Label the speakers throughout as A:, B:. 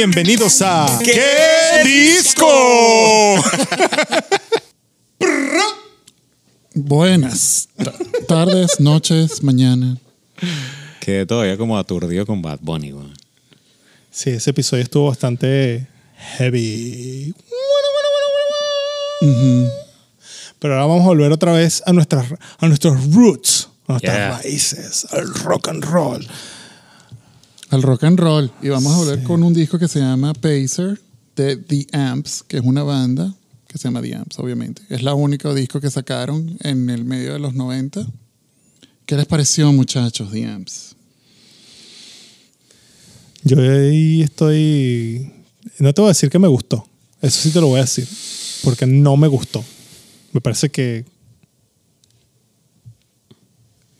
A: Bienvenidos a
B: ¿Qué
A: disco?
C: Buenas ta- tardes, noches, mañana.
B: Quedé todavía como aturdido con Bad Bunny, weón.
A: Sí, ese episodio estuvo bastante heavy. Pero ahora vamos a volver otra vez a nuestras a nuestros roots, a nuestras
B: Yeah.
A: raíces, al rock and roll.
C: Al rock and roll. Y vamos a volver con un disco que se llama Pacer de The Amps, que es una banda que se llama The Amps, obviamente. Es la única disco que sacaron en el medio de los 90. ¿Qué les pareció, muchachos, The Amps?
A: Yo ahí estoy. No te voy a decir que me gustó. Eso sí te lo voy a decir. Porque no me gustó. Me parece que.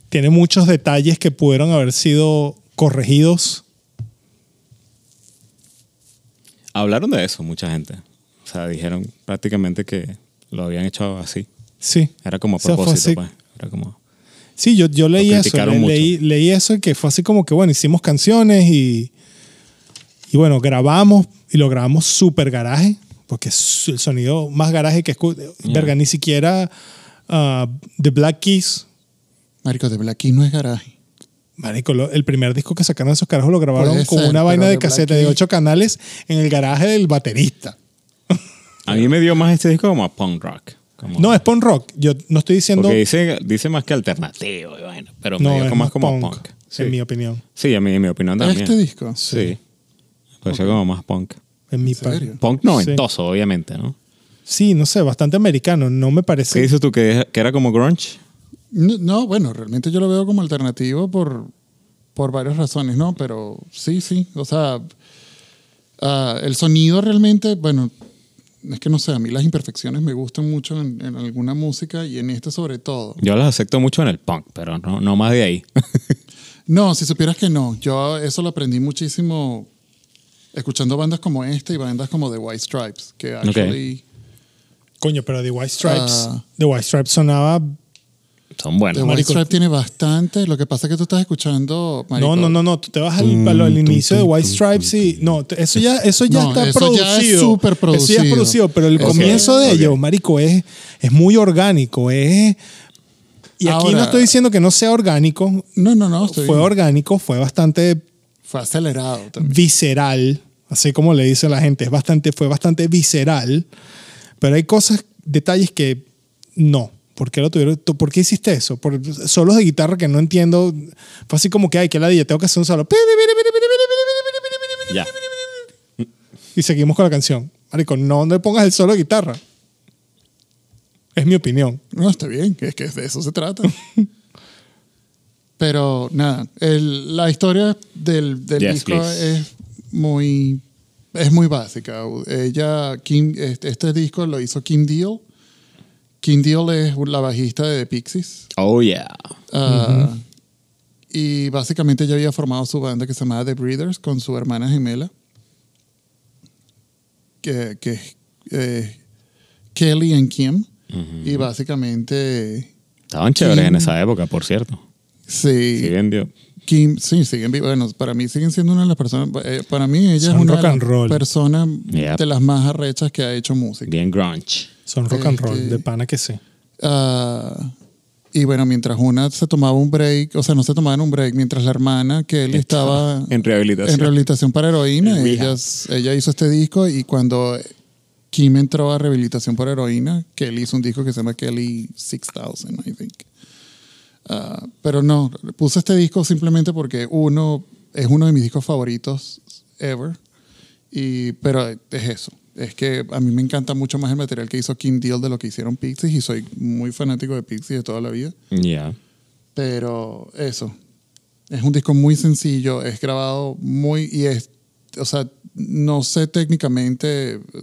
A: Tiene muchos detalles que pudieron haber sido corregidos.
B: Hablaron de eso mucha gente. O sea, dijeron prácticamente que lo habían hecho así.
A: Sí.
B: Era como a
A: O sea, fue
B: propósito,
A: así.
B: pues. Era como...
A: Sí, yo, yo leí eso. le- leí, leí eso y que fue así como que, bueno, hicimos canciones y. Y bueno, grabamos y lo grabamos súper garaje. Porque es el sonido más garaje que escu- Verga, ni siquiera ah, The Black Keys.
C: Marico, de Black Keys no es garaje.
A: Marico, lo- el primer disco que sacaron esos carajos lo grabaron
C: Puede
A: con
C: ser,
A: una vaina de
C: Black
A: caseta de ocho canales en el garaje del baterista.
B: A mí me dio más este disco como a punk rock. Como-
A: No, es punk rock. Yo no estoy diciendo.
B: Porque dice, dice más que alternativo, vaina, pero
A: no,
B: me dio
A: es
B: como
A: más
B: como
A: punk,
B: punk. Sí.
A: en mi opinión.
B: Sí, a mí, en mi opinión también.
C: ¿Este disco?
B: Sí. Pareció como más punk.
A: En mi
C: ¿En
B: Punk noventoso, obviamente, ¿no?
A: Sí, no sé, bastante americano. No me
B: ¿Qué
A: parece.
B: dices tú? ¿Que, que era como grunge?
C: No, no, bueno, realmente yo lo veo como alternativo por, por varias razones, ¿no? Pero sí, sí. O sea, ah, el sonido realmente, bueno, es que no sé, a mí las imperfecciones me gustan mucho en, en alguna música y en esta sobre todo.
B: Yo las acepto mucho en el punk, pero no, no más de ahí.
C: No, si supieras que no. Yo eso lo aprendí muchísimo escuchando bandas como esta y bandas como The White Stripes, que actually
A: Coño, pero The White Stripes.
C: Ah.
A: The White Stripes sonaba.
B: Son
C: The
B: buenos.
C: White
A: marico.
C: Stripe tiene bastante. Lo que pasa es que tú estás escuchando. marico,
A: No, no, no, no. Tú te vas al, al- al inicio de White Stripes y. No, eso ya, eso ya
C: No,
A: está
C: eso
A: producido.
C: ya es súper
A: Eso ya es
C: producido.
A: producido, pero el
C: Ok,
A: comienzo de
B: ok.
A: ello, marico, es, es muy orgánico. Es. Y aquí
C: Ahora-
A: no estoy diciendo que no sea orgánico.
C: No, no, no. estoy
A: Fue
C: bien.
A: orgánico, fue bastante
C: Fue acelerado también.
A: visceral, así como le dice la gente, es bastante, fue bastante visceral, pero hay cosas, detalles que no. ¿Por qué lo tuvieron? ¿Tú- ¿Por qué hiciste eso? Por solos de guitarra que no entiendo. Fue así como que, ay, que la tengo que hacer un solo.
B: Ya.
A: Y seguimos con la canción. Marico, no le pongas el solo de guitarra. Es mi opinión.
C: No, está bien, que es que de eso se trata. Pero nada, el- la historia del, del
B: Yes,
C: disco
B: please.
C: es muy, es muy básica. Ella, Kim, este, este disco lo hizo Kim Deal. Kim Deal es la bajista de The Pixies.
B: Oh, yeah.
C: Ah, Y básicamente ella había formado su banda que se llamaba The Breeders con su hermana gemela, que, que es eh, Kelly y Kim. Y básicamente,
B: Estaban chéveres
C: Kim-
B: en esa época, por cierto.
C: sí,
B: Sí, vendió.
C: Kim, sí, siguen vivos. Bueno, para mí siguen siendo una de las personas, eh, para mí ella
A: Son
C: es una
A: rock
C: de
A: and
C: las personas
B: Yep.
C: de las más arrechas que ha hecho música.
B: Bien grunge.
A: Son rock and roll,
C: Este-
A: de pana que sí.
C: Ah, y bueno, mientras una se tomaba un break, o sea, no se tomaban un break, mientras la hermana Kelly estaba
B: En rehabilitación.
C: en rehabilitación para heroína, ella, ella hizo este disco y cuando Kim entró a rehabilitación por heroína, Kelly hizo un disco que se llama Kelly 6000, I think. Ah, pero no, puse este disco simplemente porque uno es uno de mis discos favoritos ever. Y, pero es eso. Es que a mí me encanta mucho más el material que hizo Kim Deal de lo que hicieron Pixies y soy muy fanático de Pixies de toda la vida.
B: Ya.
C: Pero eso. Es un disco muy sencillo, es grabado muy. Y es. O sea, no sé técnicamente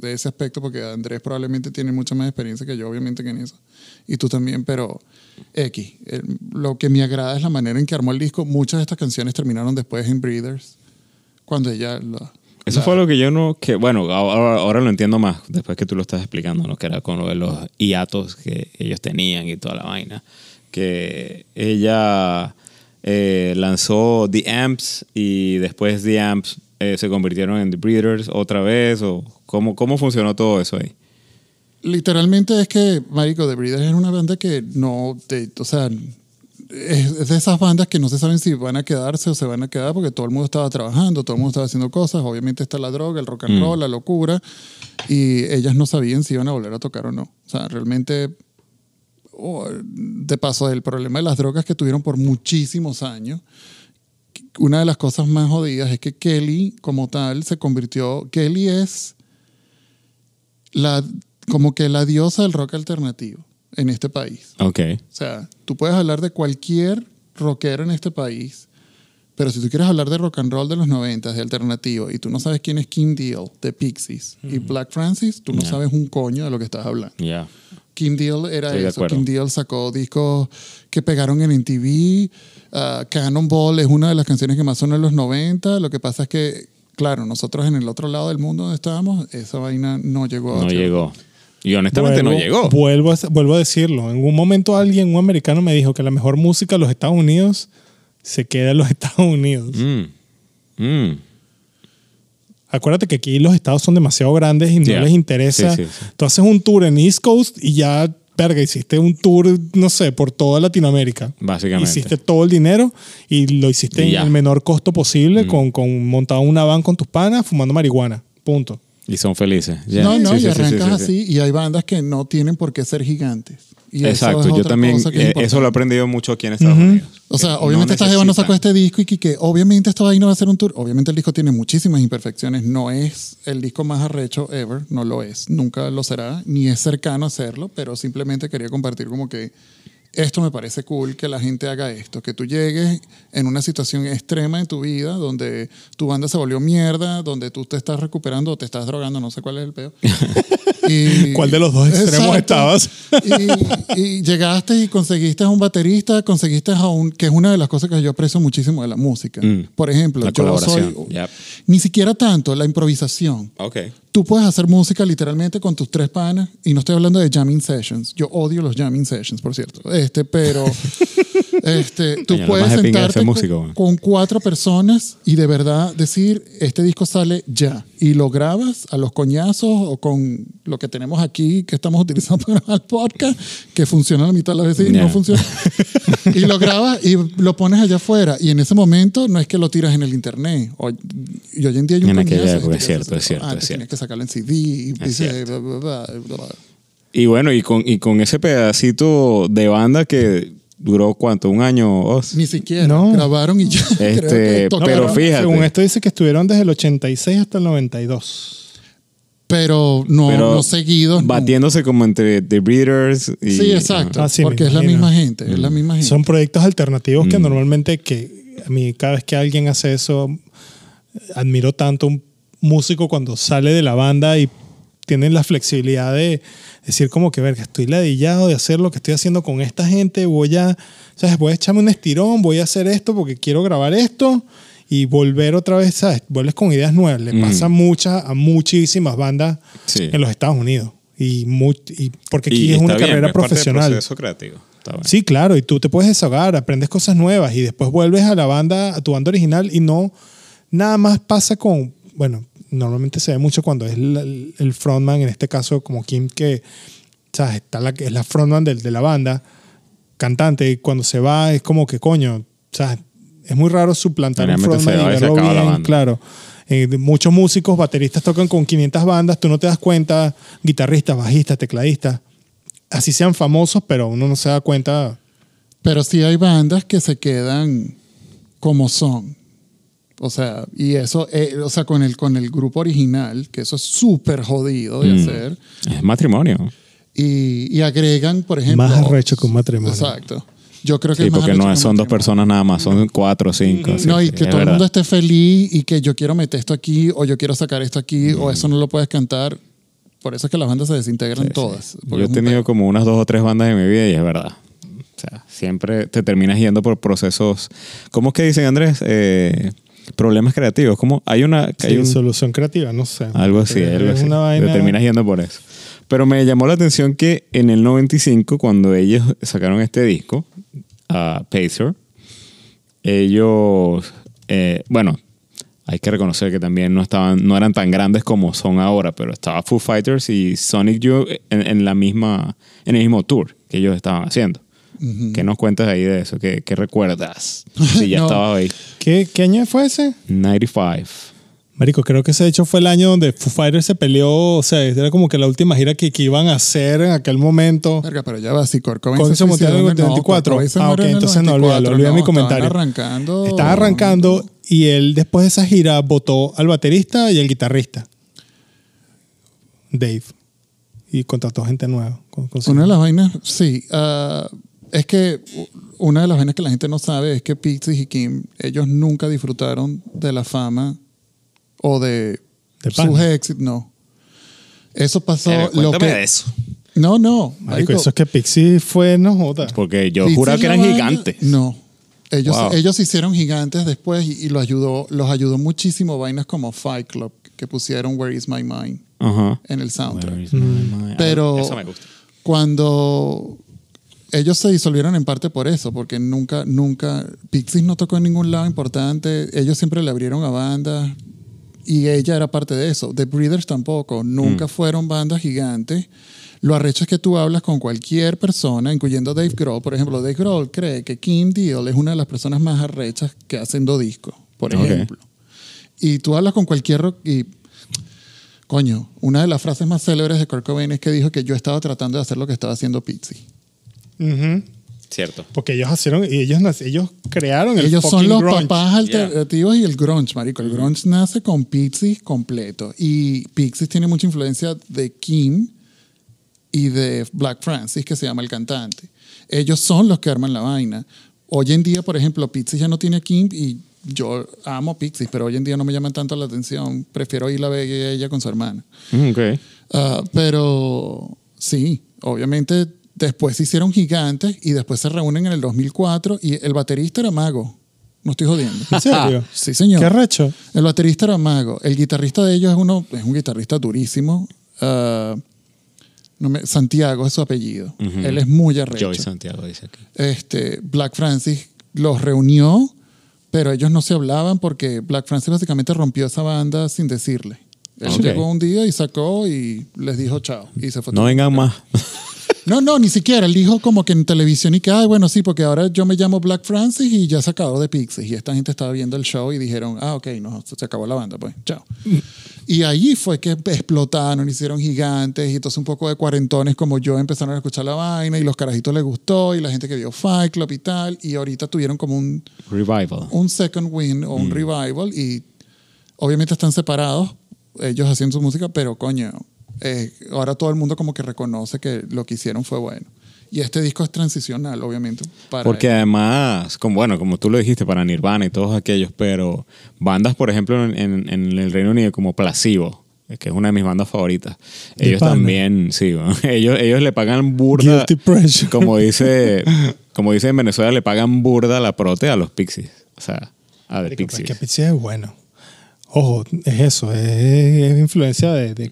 C: de ese aspecto porque Andrés probablemente tiene mucha más experiencia que yo, obviamente, que en eso. Y tú también, pero X. lo que me agrada es la manera en que armó el disco. Muchas de estas canciones terminaron después en Breeders. Cuando ella. la-
B: Eso fue lo que yo no, que bueno, ahora, ahora lo entiendo más después que tú lo estás explicando, ¿no? Que era con lo de los hiatos que ellos tenían y toda la vaina. Que ella eh, lanzó The Amps y después The Amps eh, se convirtieron en The Breeders otra vez? ¿O cómo, cómo funcionó todo eso ahí?
C: Literalmente es que, Marico, The Breeders es una banda que no, te- o sea, es, de esas bandas que no se saben si van a quedarse o se van a quedar porque todo el mundo estaba trabajando, todo el mundo estaba haciendo cosas, obviamente está la droga, el rock and roll, la locura, y ellas no sabían si iban a volver a tocar o no. O sea, realmente, oh, de paso, el problema de las drogas que tuvieron por muchísimos años, una de las cosas más jodidas es que Kelly como tal se convirtió, Kelly es la, como que la diosa del rock alternativo en este país.
B: Ok.
C: O sea, tú puedes hablar de cualquier rockero en este país, pero si tú quieres hablar de rock and roll de los 90, de alternativo, y tú no sabes quién es Kim Deal, de Pixies, y Black Francis, tú no
B: Ya.
C: sabes un coño de lo que estás hablando.
B: Ya.
C: Kim Deal era
B: Estoy de
C: eso.
B: acuerdo.
C: Kim Deal sacó discos que pegaron en MTV. Uh, Cannonball es una de las canciones que más son en los 90. Lo que pasa es que, claro, nosotros en el otro lado del mundo donde estábamos, esa vaina no llegó. a
B: No
C: tierra.
B: llegó. Y honestamente no llegó.
A: Vuelvo a, vuelvo a decirlo. En un momento alguien, un americano, me dijo que la mejor música de los Estados Unidos se queda en los Estados Unidos.
B: Mm. Mm.
A: Acuérdate que aquí los estados son demasiado grandes y no les interesa.
B: Sí, sí, sí.
A: Tú haces un tour en East Coast y ya, verga, hiciste un tour, no sé, por toda Latinoamérica.
B: Básicamente.
A: Hiciste todo el dinero y lo hiciste en el menor costo posible
B: Mm.
A: con, con montado una van con tus panas fumando marihuana. Punto.
B: Y son felices. Ya.
C: No, no,
B: Sí,
C: y
B: sí,
C: arrancas
B: sí, sí.
C: así y hay bandas que no tienen por qué ser gigantes. Y eso
B: Exacto,
C: es
B: yo también, eh, eso lo he aprendido mucho aquí en Estados
A: Ujú.
B: Unidos.
C: O sea, obviamente
B: no
C: esta jeva no sacó este disco y que, que obviamente esta vaina va a ser un tour. Obviamente el disco tiene muchísimas imperfecciones. No es el disco más arrecho ever, no lo es. Nunca lo será, ni es cercano a serlo, pero simplemente quería compartir como que esto me parece cool que la gente haga esto, que tú llegues en una situación extrema en tu vida donde tu banda se volvió mierda, donde tú te estás recuperando o te estás drogando, no sé cuál es el peor. Y-
A: ¿Cuál de los dos extremos estabas?
C: y, y llegaste y conseguiste a un baterista, conseguiste a un, que es una de las cosas que yo aprecio muchísimo de la música.
B: Mm.
C: Por ejemplo,
B: La
C: yo
B: colaboración.
C: soy,
B: Yep.
C: ni siquiera tanto la improvisación.
B: Ok.
C: Tú puedes hacer música literalmente con tus tres panas y no estoy hablando de jamming sessions. Yo odio los jamming sessions, por cierto. Este, pero este, tú
B: Coño, lo
C: puedes
B: más de pinga es
C: sentarte
B: hacer
C: con, con cuatro personas y de verdad decir, este disco sale ya. Y lo grabas a los coñazos o con lo que tenemos aquí que estamos utilizando para el podcast, que funciona la mitad de las veces y
B: Ya.
C: no funciona. y lo grabas y lo pones allá afuera. Y en ese momento no es que lo tiras en el internet. O- y hoy en día hay un
B: En aquella
C: coñazo de
B: época,
C: gente
B: es
C: que
B: cierto, es cierto.
C: Antes
B: es cierto.
C: tenías que sacarlo en CD y
B: Es
C: dice, bla, bla, bla, bla.
B: Y bueno, y con, y con ese pedacito de banda que duró cuánto, un año o.
C: Ni siquiera.
A: No.
C: Grabaron y ya. creo
B: Este,
C: que
B: No, pero fíjate.
A: Según esto dice que estuvieron desde el 86 hasta el 92.
C: Pero no,
B: Pero
C: no seguidos. no.
B: Batiéndose como entre The Breeders y.
C: Sí, exacto.
A: Ah, sí,
C: porque es la misma gente. Es la
B: Mm.
C: misma gente.
A: Son proyectos alternativos que
B: Mm.
A: normalmente que a mí cada vez que alguien hace eso admiro tanto un músico cuando sale de la banda y tienen la flexibilidad de decir como que ver que estoy ladillado de hacer lo que estoy haciendo con esta gente, voy a, ¿sabes? Voy a echarme un estirón, voy a hacer esto porque quiero grabar esto y volver otra vez, ¿sabes? Vuelves con ideas nuevas. Le
B: Mm.
A: pasa muchas a muchísimas bandas
B: Sí.
A: en los Estados Unidos. Y, porque aquí
B: Y
A: es una
B: bien,
A: carrera
B: es parte del
A: profesional.
B: proceso creativo.
A: Sí, claro, y tú te puedes desahogar, aprendes cosas nuevas y después vuelves a la banda, a tu banda original y no, nada más pasa con, bueno, normalmente se ve mucho cuando es la- el frontman, en este caso como Kim, que ¿sabes? Está la, es la frontman del- de, la banda, cantante, y cuando se va es como que coño, ¿sabes? Es muy raro suplantar un frontman y verlo
B: la banda.
A: claro. Eh, de muchos músicos, bateristas tocan con 500 bandas, tú no te das cuenta, guitarristas, bajistas, tecladistas, así sean famosos, pero uno no se da cuenta
C: Pero sí hay bandas que se quedan como son. O sea, y eso, eh, o sea, con el, con el grupo original, que eso es súper jodido de
B: Mm.
C: hacer.
B: Es matrimonio.
C: Y, y agregan, por ejemplo.
A: Más arrecho que un matrimonio.
C: Exacto. Yo creo que
B: Sí,
C: es más
B: porque no son dos personas nada más, son cuatro o cinco. sí,
C: No, y que todo el mundo esté feliz y que yo quiero meter esto aquí o yo quiero sacar esto aquí o eso no lo puedes cantar. Por eso es que las bandas se desintegran
B: Sí,
C: todas.
B: Yo he tenido como unas dos o tres bandas en mi vida y es verdad. O sea, siempre te terminas yendo por procesos. ¿Cómo es que dicen, Andrés? Eh, problemas creativos. ¿Cómo? Hay una.
A: Sí,
B: hay un-
A: solución creativa, no sé.
B: algo así,
A: Es
B: algo así.
A: una vaina-
B: Te terminas yendo por eso. Pero me llamó la atención que en el 95, cuando ellos sacaron este disco, a Pacer, ellos. eh, bueno, hay que reconocer que también no estaban, no eran tan grandes como son ahora, pero estaba Foo Fighters y Sonic Youth en, en la misma, en el mismo tour que ellos estaban haciendo. ¿Qué nos cuentas ahí de eso? ¿Qué, qué recuerdas? Si ya
C: No.
B: estabas ahí.
A: ¿Qué, ¿Qué año fue ese?
B: 95.
A: Marico, creo que ese de hecho fue el año donde Foo Fighters se peleó, o sea, era como que la última gira que, que iban a hacer en aquel momento.
C: Verga, pero ya va, si
A: Con
C: se
A: en
C: en
A: el
C: no,
A: 94.
C: Kurt Cobain se
A: Ah, ok,
C: en el
A: entonces no, olvídalo,
C: 94,
A: olvida mi
C: no,
A: comentario.
C: Estaban arrancando.
A: Estaba arrancando y él después de esa gira votó al baterista y al guitarrista, Dave, y contrató gente nueva. con- con-
C: Una de las vainas, sí. ah, es que una de las vainas que la gente no sabe es que Pixies y Kim, ellos nunca disfrutaron de la fama o de
A: Del
C: sus éxitos, no. Eso pasó.
B: Eh,
C: lo
B: cuéntame
C: que,
B: de eso.
C: No, no.
A: Marico,
C: marico,
A: eso es que Pixie fue, no joda.
B: Porque yo
C: Pixies
B: juraba que eran
C: banda-
B: gigantes.
C: No. Ellos,
B: Wow.
C: ellos se hicieron gigantes después y, y los, ayudó, los ayudó muchísimo vainas como Fight Club, que pusieron Where Is My Mind
B: Ajá.
C: en el soundtrack.
B: Where is my mind?
C: Pero-
B: Eso me gusta.
C: cuando ellos se disolvieron en parte por eso, porque nunca, nunca, Pixies no tocó en ningún lado importante, ellos siempre le abrieron a bandas y ella era parte de eso. The Breeders tampoco, nunca fueron bandas gigantes. Lo arrecho es que tú hablas con cualquier persona, incluyendo Dave Grohl. Por ejemplo, Dave Grohl cree que Kim Deal es una de las personas más arrechas que hacen dos discos, por ejemplo. Y tú hablas con cualquier rock y Coño, una de las frases más célebres de Kurt Cobain es que dijo que yo estaba tratando de hacer lo que estaba haciendo
B: Cierto.
A: Porque ellos hicieron, y ellos, ellos crearon el
C: Ellos son los
A: grunge.
C: papás alternativos y el grunge, marico. El grunge nace con Pixies completo. Y Pixies tiene mucha influencia de Kim y de Black Francis, que se llama el cantante. Ellos son los que arman la vaina. Hoy en día, por ejemplo, Pixies ya no tiene a Kim y yo amo Pixies, pero hoy en día no me llaman tanto la atención. Prefiero ir a ver a ella con su hermana.
B: Mm, ok.
C: Ah, pero sí, obviamente después se hicieron gigantes y después se reúnen en el 2004 y el baterista era mago. No estoy jodiendo.
A: ¿En serio?
C: Sí, señor.
A: Qué recho.
C: El baterista era mago. El guitarrista de ellos es uno, es un guitarrista durísimo. Ah, no me- Santiago es su apellido. Él es muy arrecho.
B: Joey Santiago dice aquí.
C: Este, Black Francis los reunió, pero ellos no se hablaban porque Black Francis básicamente rompió esa banda sin decirle. Él llegó un día y sacó y les dijo chao. Y se fue
B: No vengan más.
C: No, no, ni siquiera. Él dijo como que en televisión y que, ay, bueno, sí, porque ahora yo me llamo Black Francis y ya se acabó de Pixies. Y esta gente estaba viendo el show y dijeron, ah, ok, no, se acabó la banda, pues, chao. Y allí fue que explotaron, hicieron gigantes y entonces un poco de cuarentones como yo empezaron a escuchar la vaina y los carajitos les gustó y la gente que vio Fight Club y tal. Y ahorita tuvieron como un,
B: Revival.
C: un second win o un revival y obviamente están separados, ellos haciendo su música, pero coño, eh, ahora todo el mundo como que reconoce que lo que hicieron fue bueno. Y este disco es transicional, obviamente. Para
B: Porque
C: él.
B: además, como, bueno, como tú lo dijiste, para Nirvana y todos aquellos, pero bandas, por ejemplo, en, en- en el Reino Unido como Placebo, que es una de mis bandas favoritas, ellos también, sí, ¿no? ellos, ellos le pagan burda, como dice, como dice en Venezuela, le pagan burda la prote a los Pixies, o sea, a The Pixies.
A: que Pixies es bueno. Ojo, es eso, es, es influencia de, de-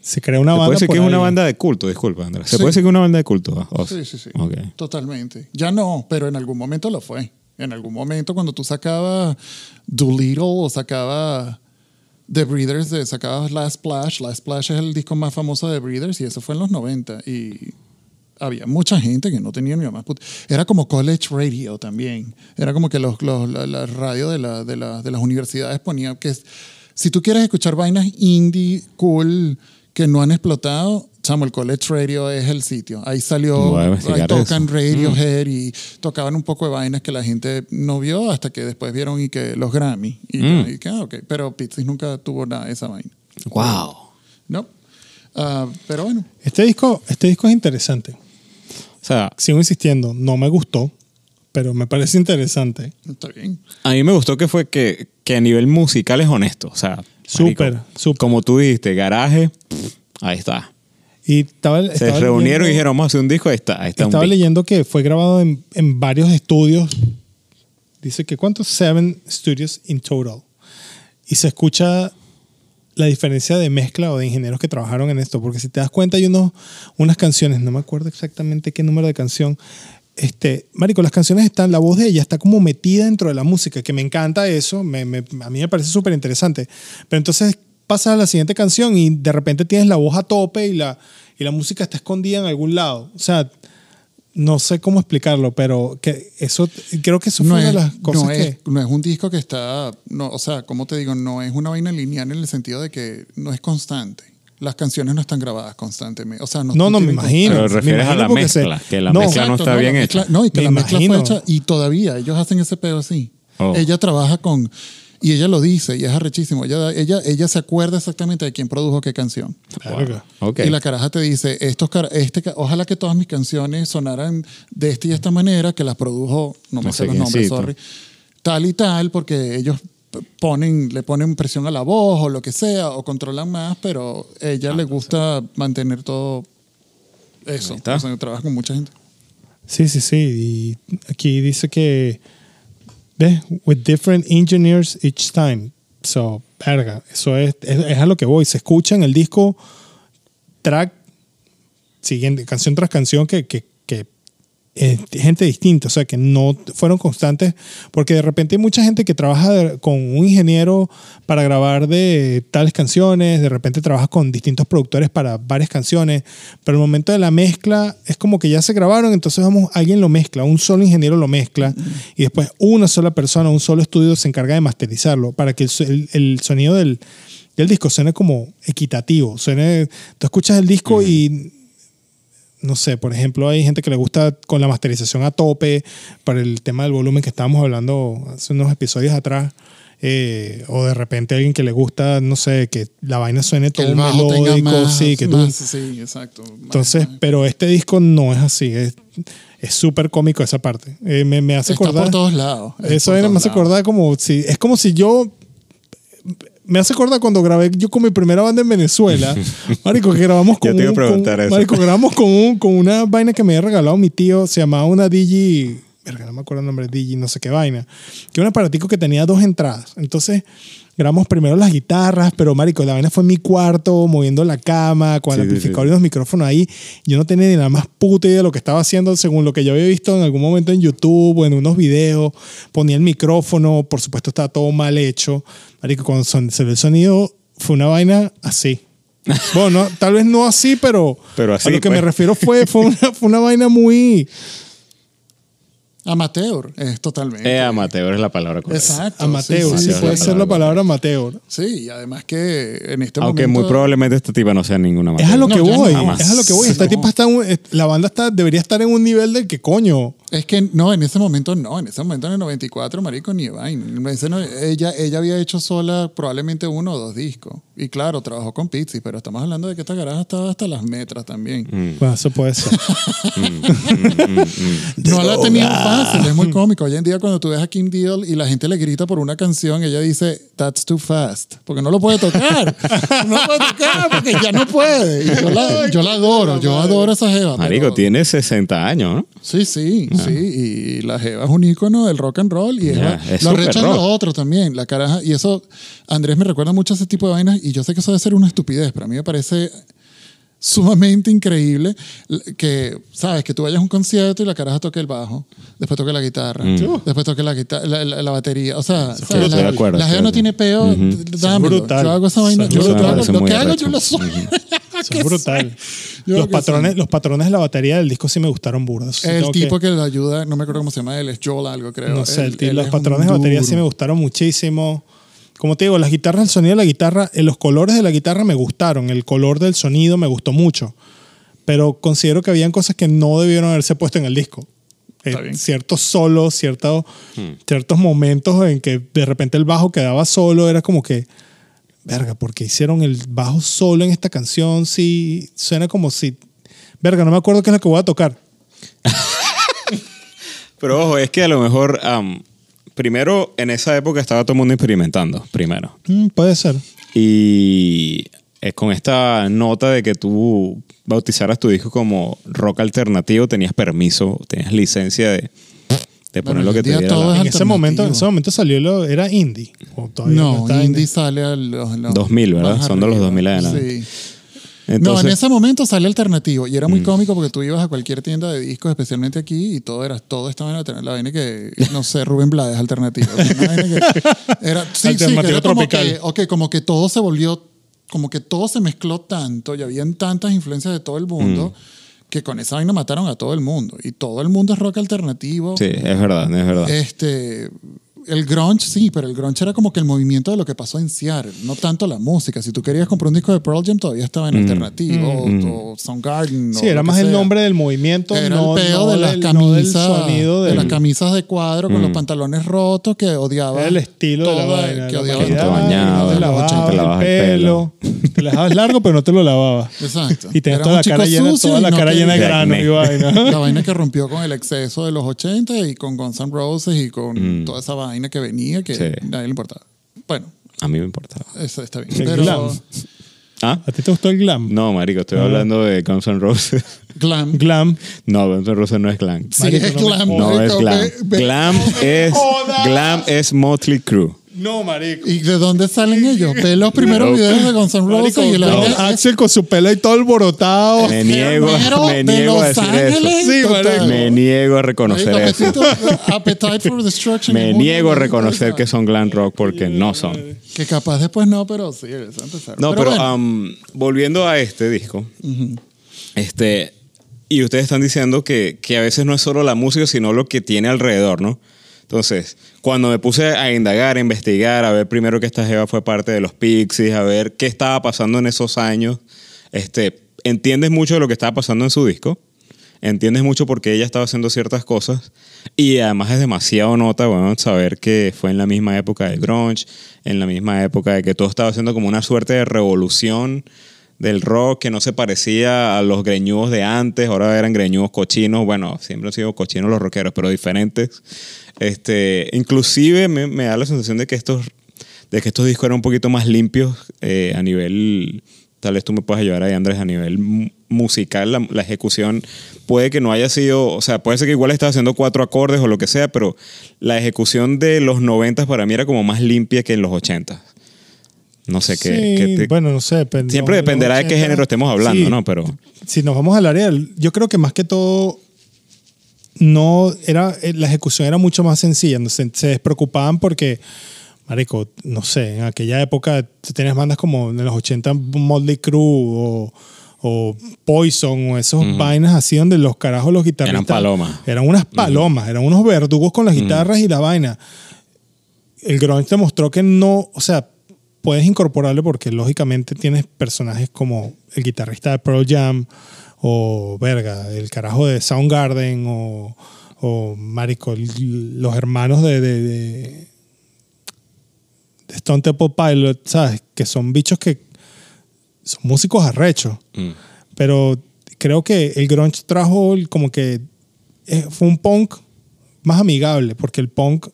A: Se crea una
B: ¿Se
A: banda.
B: puede
A: por
B: que es una banda de culto? Disculpa, Andrés. ¿Se
C: Sí.
B: puede decir que es una banda de culto?
C: Sí, sí, sí. Totalmente. Ya no, pero en algún momento lo fue. En algún momento cuando tú sacabas Doolittle o sacabas The Breeders, de, sacabas Last Splash. Last Splash es el disco más famoso de Breeders y eso fue en los 90. Y había mucha gente que no tenía ni más puta. Era como college radio también. Era como que los, los- la, la radio de, la, de, la- de las universidades ponía que es- si tú quieres escuchar vainas indie, cool, que no han explotado, chamo, el college radio es el sitio. Ahí salió, ahí tocan
B: eso.
C: Radiohead y tocaban un poco de vainas que la gente no vio hasta que después vieron y que los Grammy. Y,
B: Mm.
C: y que, ah, ok. Pero Pixies nunca tuvo nada de esa vaina.
B: Wow.
C: No. Ah, pero bueno,
A: Este disco, este disco es interesante.
B: O sea,
A: Sigo insistiendo, no me gustó, pero me parece interesante.
C: está bien.
B: A mí me gustó que fue que, que a nivel musical es honesto. O sea,
A: Súper, súper.
B: Como tú dijiste, garaje, ahí está.
A: Y estaba,
B: Se reunieron
A: leyendo-
B: y dijeron, vamos a hacer un disco, ahí está. Ahí está
A: Estaba
B: un
A: leyendo que fue grabado en, en varios estudios. Dice que ¿cuántos? Seven studios in total. Y se escucha la diferencia de mezcla o de ingenieros que trabajaron en esto. Porque si te das cuenta, hay unos, unas canciones, no me acuerdo exactamente qué número de canción, este, Marico, las canciones están, la voz de ella está como metida dentro de la música, que me encanta eso, me- me- a mí me parece súper interesante. Pero entonces pasas a la siguiente canción y de repente tienes la voz a tope y la, y la música está escondida en algún lado. O sea, no sé cómo explicarlo, pero que eso, creo que eso fue
C: no
A: una
C: es,
A: de las cosas
C: no,
A: que...
C: es, no es un disco que está, no, o sea, como te digo, no es una vaina lineal en el sentido de que no es constante. Las canciones no están grabadas constantemente. O sea, no,
A: No, no, me imagino.
B: Pero
A: me
B: refieres a
A: imagino
B: la
A: porque se-
B: mezcla, que la
A: No,
B: mezcla no está
C: la
B: bien
C: mezcla-
B: hecha.
C: No, y que
A: Me
C: la mezcla
A: imagino.
C: fue hecha y todavía ellos hacen ese pedo así.
B: Oh.
C: Ella trabaja con y ella lo dice y es arrechísimo. Ella, ella, ella se acuerda exactamente de quién produjo qué canción.
A: Verga.
B: Ok.
C: Y la caraja te dice, estos este, ojalá que todas mis canciones sonaran de esta y esta manera, que las produjo, no me
B: No
C: sé
B: sé
C: los nombres, sorry, tal y tal, porque ellos ponen, le ponen presión a la voz o lo que sea, o controlan más, pero a ella le gusta mantener todo eso.
B: Está.
C: O sea, trabaja con mucha gente.
A: Sí, sí, sí. Y aquí dice que, ¿ves? With different engineers each time. So, verga, eso es, es, es a lo que voy. Se escucha en el disco track siguiente, canción tras canción que, que, que es gente distinta, o sea, que no fueron constantes, porque de repente hay mucha gente que trabaja con un ingeniero para grabar de tales canciones, de repente trabaja con distintos productores para varias canciones, pero el momento de la mezcla es como que ya se grabaron, entonces vamos, alguien lo mezcla, un solo ingeniero lo mezcla, y después una sola persona, un solo estudio se encarga de masterizarlo, para que el, so- el- el sonido del, del disco suene como equitativo, suene, tú escuchas el disco y no sé, por ejemplo, hay gente que le gusta con la masterización a tope para el tema del volumen que estábamos hablando hace unos episodios atrás. eh, o de repente alguien que le gusta, no sé, que la vaina suene todo melódico,
C: más,
A: sí, que tú-
C: sí, exacto. Más-
A: Entonces, pero este disco no es así, es es súper cómico esa parte. Eh, me, me hace
C: está
A: acordar.
C: por todos lados. es
A: Eso era, me hace acordar como si. Es como si yo. Me hace acordar cuando grabé yo con mi primera banda en Venezuela. Marico, que grabamos con.
B: Yo te iba a
A: un- con-
B: preguntar eso.
A: Marico, grabamos con, un- con una vaina que me había regalado mi tío. Se llamaba una Digi. Verga, no me acuerdo el nombre. Digi, no sé qué vaina. Que era un aparatico que tenía dos entradas. Entonces. Grabamos primero las guitarras, pero marico, la vaina fue en mi cuarto, moviendo la cama, con el
B: Sí, sí,
A: amplificador
B: sí.
A: y los micrófonos ahí. Yo no tenía ni la más puta idea de lo que estaba haciendo, según lo que yo había visto en algún momento en YouTube o en unos videos. Ponía el micrófono, por supuesto estaba todo mal hecho. Marico, cuando son- se ve el sonido, fue una vaina así. Bueno, no, tal vez no así, pero,
B: Pero así,
A: a lo que
B: pues.
A: me refiero fue, fue, una, fue una vaina muy
C: Amateur, es totalmente.
B: Eh, amateur es la palabra correcta.
C: Exacto.
A: amateur.
C: sí,
A: Sí,
C: sí,
A: puede ser la palabra amateur.
C: Sí, y además que en este
B: Aunque
C: momento.
B: muy probablemente esta tipa no sea ninguna
A: Es a lo
C: No,
A: que voy.
C: no.
A: Es a lo que voy. Esta
C: No.
A: tipa está en un- la banda está, debería estar en un nivel del que coño.
C: Es que no, en ese momento no, en ese momento en el 94, marico, ni vaina. Ella, ella había hecho sola probablemente uno o dos discos. Y claro, trabajó con Pizzi, pero estamos hablando de que esta garaja estaba hasta las metras también.
B: Mm.
A: Bueno, eso puede ser.
C: No la tenía fácil, es muy cómico. Hoy en día cuando tú ves a Kim Deal y la gente le grita por una canción, ella dice, that's too fast, porque no lo puede tocar. no lo puede tocar porque ya no puede. Y yo la, yo la adoro, yo adoro a esa jeva.
B: Marico,
C: pero-
B: tiene 60 años, ¿no?
C: Sí, sí, sí. Y la Jeva es un ícono del rock and roll. Y la-
B: es
C: lo
B: súper
C: recho es
B: rock.
C: lo otro también, la caraja. Y eso, Andrés me recuerda mucho a ese tipo de vainas. Y yo sé que eso debe ser una estupidez, pero a mí me parece sumamente increíble que, ¿sabes? Que tú vayas a un concierto y la caraja toque el bajo, después toque la guitarra, después toque la, guitarra, la, la- la batería. O sea, la,
B: acuerdo,
C: la Jeva no tiene peo, dámelo.
A: brutal.
C: Yo hago esa vaina, yo, yo hago-
B: parece
C: lo que hago yo lo soy.
A: es brutal. Los patrones,
C: sí.
A: los patrones de la batería del disco sí me gustaron burdas.
C: El
A: tengo
C: tipo
A: que-
C: que, le ayuda, no me acuerdo cómo se llama él, es Joel algo, creo.
A: No sé,
C: Él- él
A: los patrones de batería sí me gustaron muchísimo. Como te digo, las guitarras, el sonido de la guitarra, eh, los colores de la guitarra me gustaron, el color del sonido me gustó mucho. Pero considero que habían cosas que no debieron haberse puesto en el disco. Eh,
C: Está bien.
A: ciertos solos, ciertos,
B: Hmm.
A: ciertos momentos en que de repente el bajo quedaba solo, era como que, verga, porque hicieron el bajo solo en esta canción? Sí, suena como si, verga, no me acuerdo qué es lo que voy a tocar.
B: Pero ojo, es que a lo mejor, am, primero, en esa época estaba todo el mundo experimentando, primero.
A: Mm, puede ser.
B: Y es con esta nota de que tú bautizaras tu disco como rock alternativo, tenías permiso, tenías licencia de, de poner
C: Bueno,
B: lo que te diera
C: todo
B: la-
C: es
A: En ese momento, en ese momento salió lo, era indie. O todavía
C: No,
A: está
C: Indie sale a los, los
B: 2000, ¿verdad? Son de los
C: arriba.
B: 2000 adelante.
C: Sí. no,
B: Entonces,
C: en ese momento sale alternativo y era muy cómico porque tú ibas a cualquier tienda de discos, especialmente aquí, y todo era, todo estaba en la, la vaina que, no sé, Rubén Blades alternativo. Que era, sí, sí, que
A: Alternativo
C: era como
A: tropical.
C: que, ok, como que todo se volvió, como que todo se mezcló tanto y habían tantas influencias de todo el mundo que con esa vaina mataron a todo el mundo. Y todo el mundo es rock alternativo.
B: sí, es verdad, es verdad.
C: Este, el grunge, sí, pero el grunge era como que el movimiento de lo que pasó en Seattle, no tanto la música. Si tú querías comprar un disco de Pearl Jam, todavía estaba en alternativo, o, o Soundgarden.
A: Sí,
C: o
A: era más el
C: sea.
A: nombre del movimiento,
C: Era
A: no,
C: el peo
A: no
C: de las
A: del, no del
C: camisas,
A: sonido
C: de las camisas de cuadro con los pantalones rotos que odiaba.
A: Era el estilo de la vaina.
C: que
A: la
C: odiaba
A: maquillaba,
B: te bañabas,
A: no te
C: de los
A: lavabas
C: 80.
B: te lavabas
A: el
B: el
A: pelo. Te lo dejabas largo, pero no te lo lavabas.
C: Exacto.
A: Y tenías toda la cara llena, toda la
C: no
A: cara llena de grano y vaina.
C: La vaina que rompió con el exceso de los 80 y con Guns N' Roses y con
B: Mm.
C: toda esa vaina que venía que
B: Sí.
C: nadie le importaba. Bueno,
B: A mí me importaba.
C: eso está bien.
A: El
C: Pero
A: glam.
B: ¿Ah?
A: ¿A ti te gustó el glam?
B: No, marico, estoy
A: Ah.
B: hablando de Guns N' Roses.
C: glam.
A: Glam.
B: No, Guns N' Roses no es glam.
C: Sí,
A: Marico,
C: es
A: no me
C: glam.
B: No
C: marico,
B: es glam.
C: ve- ve-
B: Glam es glam es Motley Crue.
A: No, marico.
C: ¿Y de dónde salen ellos? Ve los primeros
B: No.
C: videos de Guns N' Roses y el
A: no, Axel con su pelo ahí todo alborotado.
B: Me niego, me
C: de
B: niego a
C: Los
B: decir
C: Ángeles,
A: eso. Sí,
C: total.
A: marico.
B: Me niego a reconocer
C: Marico,
B: eso.
C: apetito- Appetite for Destruction.
B: Me niego a reconocer que son glam rock porque no son.
C: Que capaz después no, pero sí, eso empezaron.
B: No, pero,
C: bueno.
B: um, volviendo a este disco, este, y ustedes están diciendo que, que a veces no es solo la música, sino lo que tiene alrededor, ¿no? Entonces, cuando me puse a indagar, a investigar, a ver primero que esta Jeva fue parte de los Pixies, a ver qué estaba pasando en esos años, este, entiendes mucho de lo que estaba pasando en su disco, entiendes mucho por qué ella estaba haciendo ciertas cosas y además es demasiado nota, bueno, saber que fue en la misma época del grunge, en la misma época de que todo estaba haciendo como una suerte de revolución del rock que no se parecía a los greñudos de antes, ahora eran greñudos cochinos, bueno, siempre han sido cochinos los rockeros, pero diferentes. Este, inclusive me, da la sensación de que estos de que estos discos eran un poquito más limpios eh, a nivel, tal vez tú me puedas ayudar ahí Andrés, a nivel mu- musical, la, la ejecución puede que no haya sido, o sea, puede ser que igual estaba haciendo cuatro acordes o lo que sea, pero la ejecución de los 90 para mí era como más limpia que en los 80. No sé qué.
A: Sí,
B: qué te-
A: bueno, no sé.
B: Siempre dependerá de qué
A: 80,
B: género estemos hablando,
A: sí.
B: ¿no? Pero
A: Si nos vamos al área, yo creo que más que todo no era eh, la ejecución era mucho más sencilla, no se, se despreocupaban porque marico, no sé, en aquella época tú tenías bandas como en los 80 Motley Crue o, o Poison o esos vainas así donde los carajos los guitarristas
B: Eran palomas.
A: eran unas palomas, eran unos verdugos con las guitarras y la vaina. El grunge demostró que no, o sea, puedes incorporarle porque lógicamente tienes personajes como el guitarrista de Pearl Jam o verga, el carajo de Soundgarden o, o marico, los hermanos de, de, de, de Stone Temple Pilot, ¿sabes? Que son bichos que son músicos arrechos.
B: mm,
A: Pero creo que el grunge trajo como que eh, fue un punk más amigable, porque el punk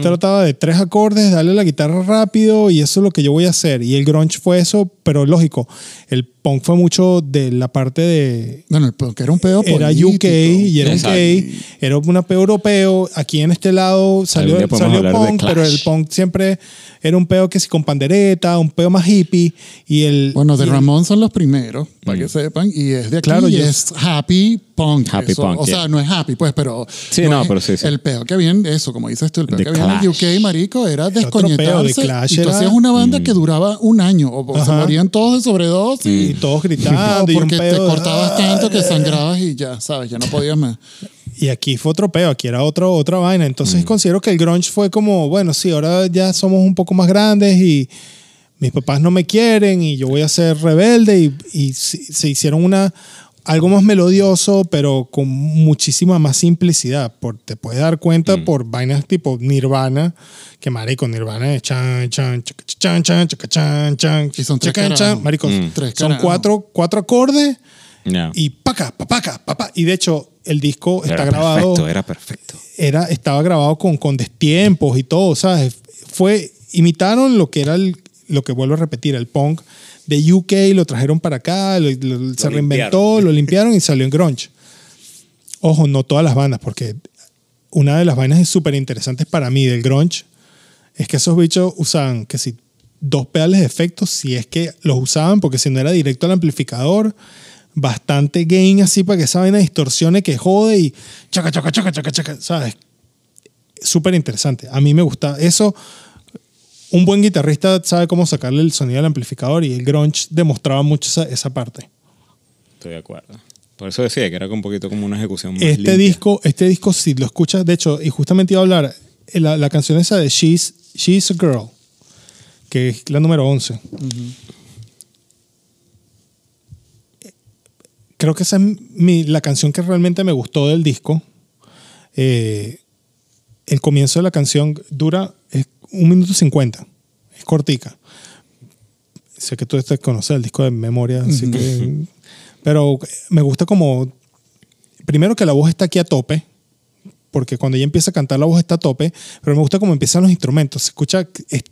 A: trataba de tres acordes, darle la guitarra rápido y eso es lo que yo voy a hacer. Y el grunge fue eso, pero lógico, el punk fue mucho de la parte de...
C: Bueno, el punk era un pedo
A: Era
C: político.
A: UK y era
B: Exacto.
A: UK, era un peo europeo. Aquí en este lado salió, salió
B: de
A: punk,
B: Clash.
A: pero el punk siempre era un peo que sí con pandereta, un peo más hippie. Y el,
C: Bueno, de
A: y el-
C: Ramón son los primeros, para que sepan, y es de aquí,
A: Claro,
C: y
A: yo-
C: es happy punk.
B: Happy
C: eso.
B: punk,
C: O
B: yeah.
C: sea, no es happy, pues, pero...
B: Sí, no,
C: es-
B: pero sí, sí.
C: El peo que había en eso, como dices tú, el peo
B: The
C: que había en el
B: Clash.
C: UK, marico, era
A: peo, The
C: descoñetarse.
A: Clash
C: y tú
A: era-
C: hacías una banda que duraba un año, o, o se morían todos de sobredosis.
A: y todos gritando y un
C: porque te cortabas tanto que sangrabas y ya, ¿sabes? Ya no podías más.
A: Y aquí fue otro peo, aquí era otro, otra vaina. Entonces considero que el grunge fue como, bueno, sí, ahora ya somos un poco más grandes y mis papás no me quieren y yo voy a ser rebelde y, y se, se hicieron una algo más melodioso, pero con muchísima más simplicidad. Por, te puedes dar cuenta por vainas tipo Nirvana, que marico, Nirvana es chan, chan, chan, chan, chan, chan,
C: Y son tres
A: chan.
C: carajos.
A: Marico,
C: Tres
A: son cuatro, cuatro acordes
B: ya.
A: y paca, papaca, papá. Y de hecho, el disco está
B: era
A: grabado
B: perfecto, era perfecto.
A: era, estaba grabado con, con destiempos y todo, ¿sabes? Fue, imitaron lo que era el, lo que vuelvo a repetir, el punk de UK, lo trajeron para acá, lo- lo- se reinventó, lo limpiaron y salió en grunge. Ojo, no todas las bandas, porque una de las vainas súper interesantes para mí del grunge es que esos bichos usaban que si dos pedales de efectos si es que los usaban, porque si no era directo al amplificador, bastante gain así para que esa vaina distorsione que jode y chaca, chaca, chaca, chaca, chaca, ¿sabes? Súper interesante. A mí me gusta eso. Un buen guitarrista sabe cómo sacarle el sonido al amplificador y el grunge demostraba mucho esa, esa parte.
B: Estoy de acuerdo. Por eso decía que era un poquito como una ejecución más
A: Este
B: limpia.
A: disco, este disco, si lo escuchas, de hecho, y justamente iba a hablar, eh, la, la canción esa de She's, She's a Girl, que es la número 11. Creo que esa es mi- la canción que realmente me gustó del disco. Eh, el comienzo de la canción dura es un minuto cincuenta, es cortica. Sé que tú este conoces el disco de memoria, así que... Pero me gusta como primero que la voz está aquí a tope, porque cuando ella empieza a cantar la voz está a tope, pero me gusta cómo empiezan los instrumentos. Se escucha, es-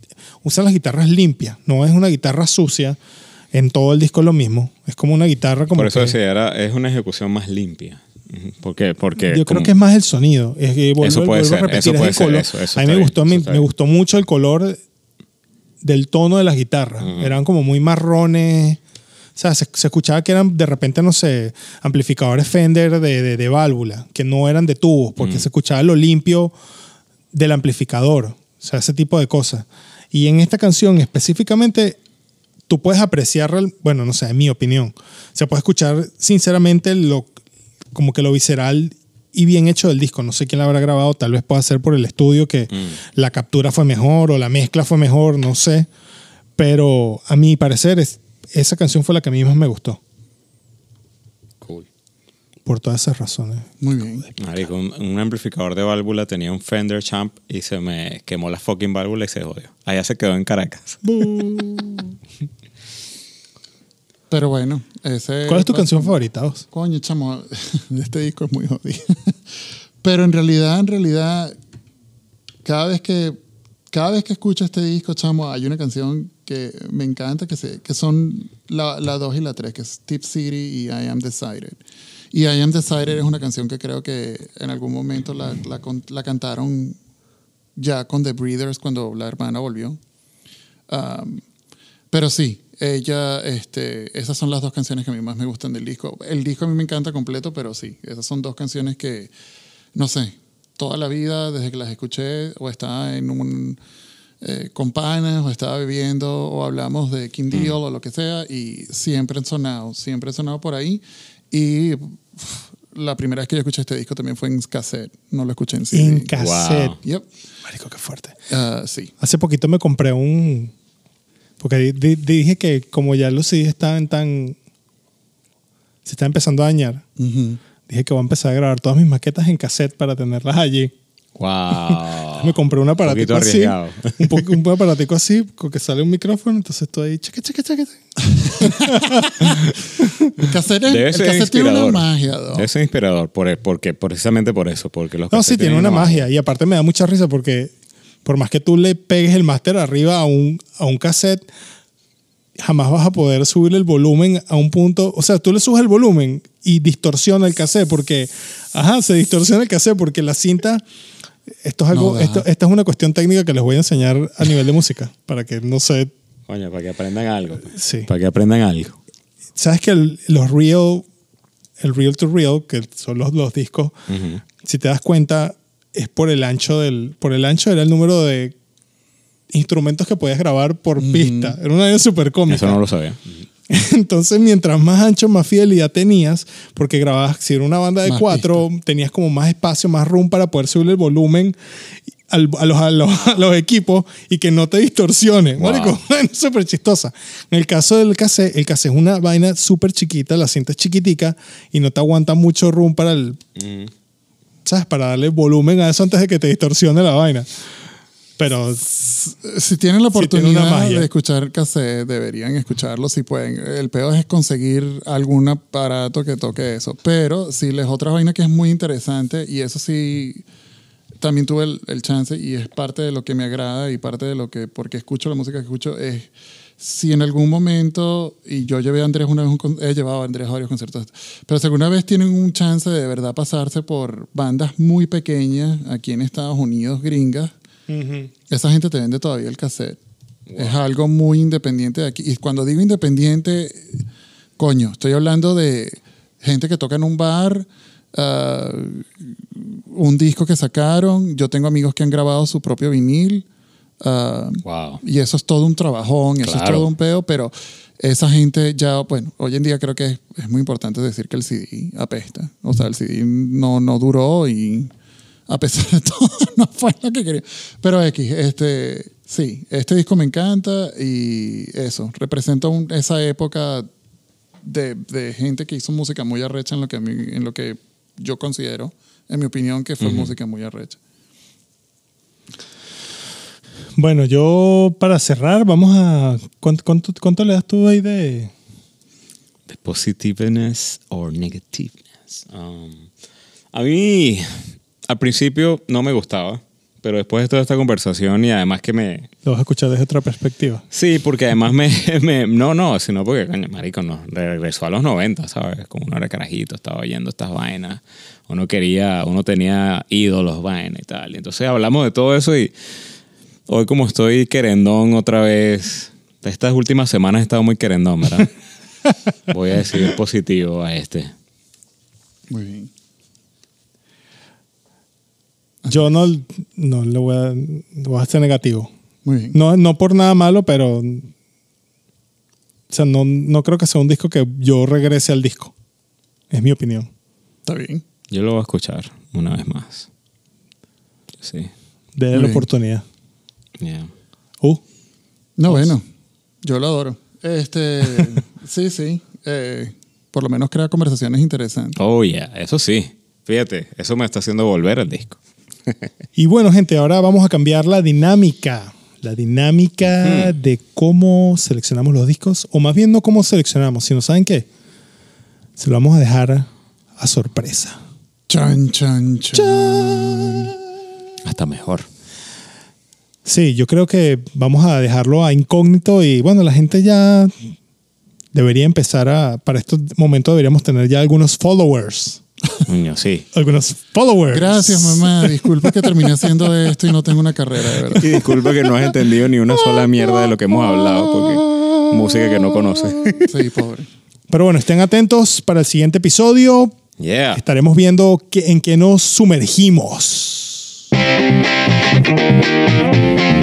A: usan las guitarras limpias, no es una guitarra sucia. En todo el disco es lo mismo. Es como una guitarra como
B: Por eso
A: que-
B: decía, era, es una ejecución más limpia. ¿Por qué? Porque
A: Yo creo
B: como-
A: que es más el sonido. Es que vuelvo,
B: Eso puede
A: vuelvo a
B: ser,
A: repetir,
B: eso
A: es
B: puede
A: el
B: ser,
A: color.
B: eso- eso
A: a mí me
B: bien,
A: gustó, me, me gustó mucho el color del tono de las guitarras. Eran como muy marrones. O sea, se, se escuchaba que eran de repente, no sé, amplificadores Fender de, de, de válvula, que no eran de tubos, porque se escuchaba lo limpio del amplificador. O sea, ese tipo de cosas. Y en esta canción específicamente, tú puedes apreciar, bueno, no sé, en mi opinión, se puede escuchar sinceramente lo, como que lo visceral y bien hecho del disco. No sé quién la habrá grabado, tal vez pueda ser por el estudio que la captura fue mejor o la mezcla fue mejor, no sé. Pero a mi parecer, es, esa canción fue la que a mí más me gustó,
B: Cool.
A: por todas esas razones.
C: Muy bien.
B: Marico, un, un amplificador de válvula tenía un Fender Champ y se me quemó la fucking válvula y se jodió. Allá se quedó en Caracas.
C: Pero bueno, ese.
A: ¿Cuál es tu canción favorita? vos?
C: Coño, chamo, este disco es muy jodido. Pero en realidad, en realidad, cada vez que cada vez que escucho este disco, chamo, hay una canción que me encanta, que, se, que son la 2 y la 3, que es Tip City y I Am Decided. Y I Am Decided es una canción que creo que en algún momento la, la, la cantaron ya con The Breeders cuando la hermana volvió. Um, pero sí, ella, este, esas son las dos canciones que a mí más me gustan del disco. El disco a mí me encanta completo, pero sí, esas son dos canciones que, no sé, toda la vida, desde que las escuché, o estaba en un eh, con panas, o estaba bebiendo, o hablamos de King Deal, o lo que sea, y siempre han sonado, siempre han sonado por ahí. Y uf, la primera vez que yo escuché este disco también fue en cassette, no lo escuché en CD.
A: En cassette.
B: Wow.
C: Yep.
A: Marico, qué fuerte.
C: Ah, sí.
A: Hace poquito me compré un. Porque di- di- dije que como ya los CDs estaban tan. Se está empezando a dañar. Dije que voy a empezar a grabar todas mis maquetas en cassette para tenerlas allí.
B: Wow.
A: Me compré un aparatico
B: poquito
A: así. Un, poco, un aparatico así, con que sale un micrófono. Entonces estoy ahí. Cheque, cheque, cheque.
C: El cassette,
B: Debe
C: el cassette tiene una magia, ¿no?
B: Debe ser inspirador, por, porque, precisamente por eso. Porque los
A: No, sí, tiene una magia. Y aparte me da mucha risa porque por más que tú le pegues el máster arriba a un, a un cassette, jamás vas a poder subir el volumen a un punto. O sea, tú le subes el volumen y distorsiona el cassette porque, ajá, se distorsiona el cassette porque la cinta. Esto es algo,
C: No
A: esto, esta es una cuestión técnica que les voy a enseñar a nivel de música para que no sé.
B: Coño, para que aprendan algo.
A: Sí.
B: Para que aprendan algo.
A: Sabes que el- los real, el real to real, que son los, los discos,
B: Ujú.
A: si te das cuenta, es por el ancho del. Por el ancho era el número de instrumentos que podías grabar por pista. Era una idea súper cómica.
B: Eso no lo sabía.
A: Entonces, mientras más ancho, más fidelidad tenías, porque grababas, si era una banda de
C: Más
A: cuatro, tenías como más espacio, más room para poder subir el volumen al- a, los, a, los, a los equipos y que no te distorsione.
B: Wow.
A: Marico, súper chistosa. En el caso del cassette, el cassette es una vaina súper chiquita, la cinta es chiquitica y no te aguanta mucho room para el,
B: Mm.
A: ¿Sabes? Para darle volumen a eso antes de que te distorsione la vaina. Pero
C: Si tienen la oportunidad
A: magia.
C: de escuchar cassette, deberían escucharlo si pueden. El peor es conseguir algún aparato que toque eso. Pero sí, les otra vaina que es muy interesante y eso sí, también tuve el, el chance y es parte de lo que me agrada y parte de lo que, porque escucho la música que escucho, es si en algún momento, y yo llevé a Andrés una vez, he llevado a Andrés a varios conciertos, pero si alguna vez tienen un chance de verdad pasarse por bandas muy pequeñas aquí en Estados Unidos, gringas, esa gente te vende todavía el cassette Es algo muy independiente de aquí. Y cuando digo independiente, coño, estoy hablando de gente que toca en un bar, ah, un disco que sacaron. Yo tengo amigos que han grabado su propio vinil. Ah,
B: Wow.
C: y eso es todo un trabajón, eso es todo un peo, pero esa gente ya, bueno, hoy en día creo que es, es muy importante decir que el CD apesta. O sea, el CD no, no duró y a pesar de todo no fue lo que quería. Pero X, este, sí, este disco me encanta y eso, representa un- esa época de, de gente que hizo música muy arrecha en lo que, a mí- en lo que yo considero, en mi opinión, que fue música muy arrecha.
A: Bueno, yo para cerrar, vamos a. ¿Cuánto, cuánto, cuánto le das tú ahí de.?
B: The positiveness or negativeness. Um, a mí, al principio no me gustaba, pero después de toda esta conversación y además que me...
A: Lo vas a escuchar desde otra perspectiva.
B: Sí, porque además me... me- no, no, sino porque, coño, marico, no, regresó a los 90, ¿sabes? Como uno era carajito, estaba oyendo estas vainas. Uno quería, uno tenía ídolos, vainas y tal. Y entonces hablamos de todo eso y hoy como estoy querendón otra vez, estas últimas semanas he estado muy querendón, ¿verdad? Voy a decir positivo a este.
C: Muy bien.
A: Yo no, no le voy a, voy a ser negativo.
C: Muy bien.
A: No, no por nada malo, pero. O sea, no, no creo que sea un disco que yo regrese al disco. Es mi opinión.
C: Está bien.
B: Yo lo voy a escuchar una vez más. Sí.
A: De
C: Muy
A: la
C: bien.
A: oportunidad.
B: Yeah.
A: Uh,
C: No, bueno, yo lo adoro. Este, sí, sí. eh, por lo menos crea conversaciones interesantes.
B: Oh, yeah, eso sí. Fíjate, eso me está haciendo volver al disco.
A: Y bueno, gente, ahora vamos a cambiar la dinámica. La dinámica de cómo seleccionamos los discos, o más bien no cómo seleccionamos, sino ¿saben qué? Se lo vamos a dejar a sorpresa.
C: Chan, chan, chan.
B: Hasta mejor.
A: Sí, yo creo que vamos a dejarlo a incógnito y bueno, la gente ya debería empezar a, para estos momentos deberíamos tener ya algunos followers.
B: Coño, sí.
A: Algunos followers.
C: Gracias, mamá. Disculpa que terminé haciendo esto y no tengo una carrera, de verdad.
B: Y disculpa que no has entendido ni una sola mierda de lo que hemos hablado, porque música que no conoces.
C: Sí, pobre.
A: Pero bueno, estén atentos para el siguiente episodio.
B: Yeah.
A: Estaremos viendo en qué nos sumergimos. Thank you.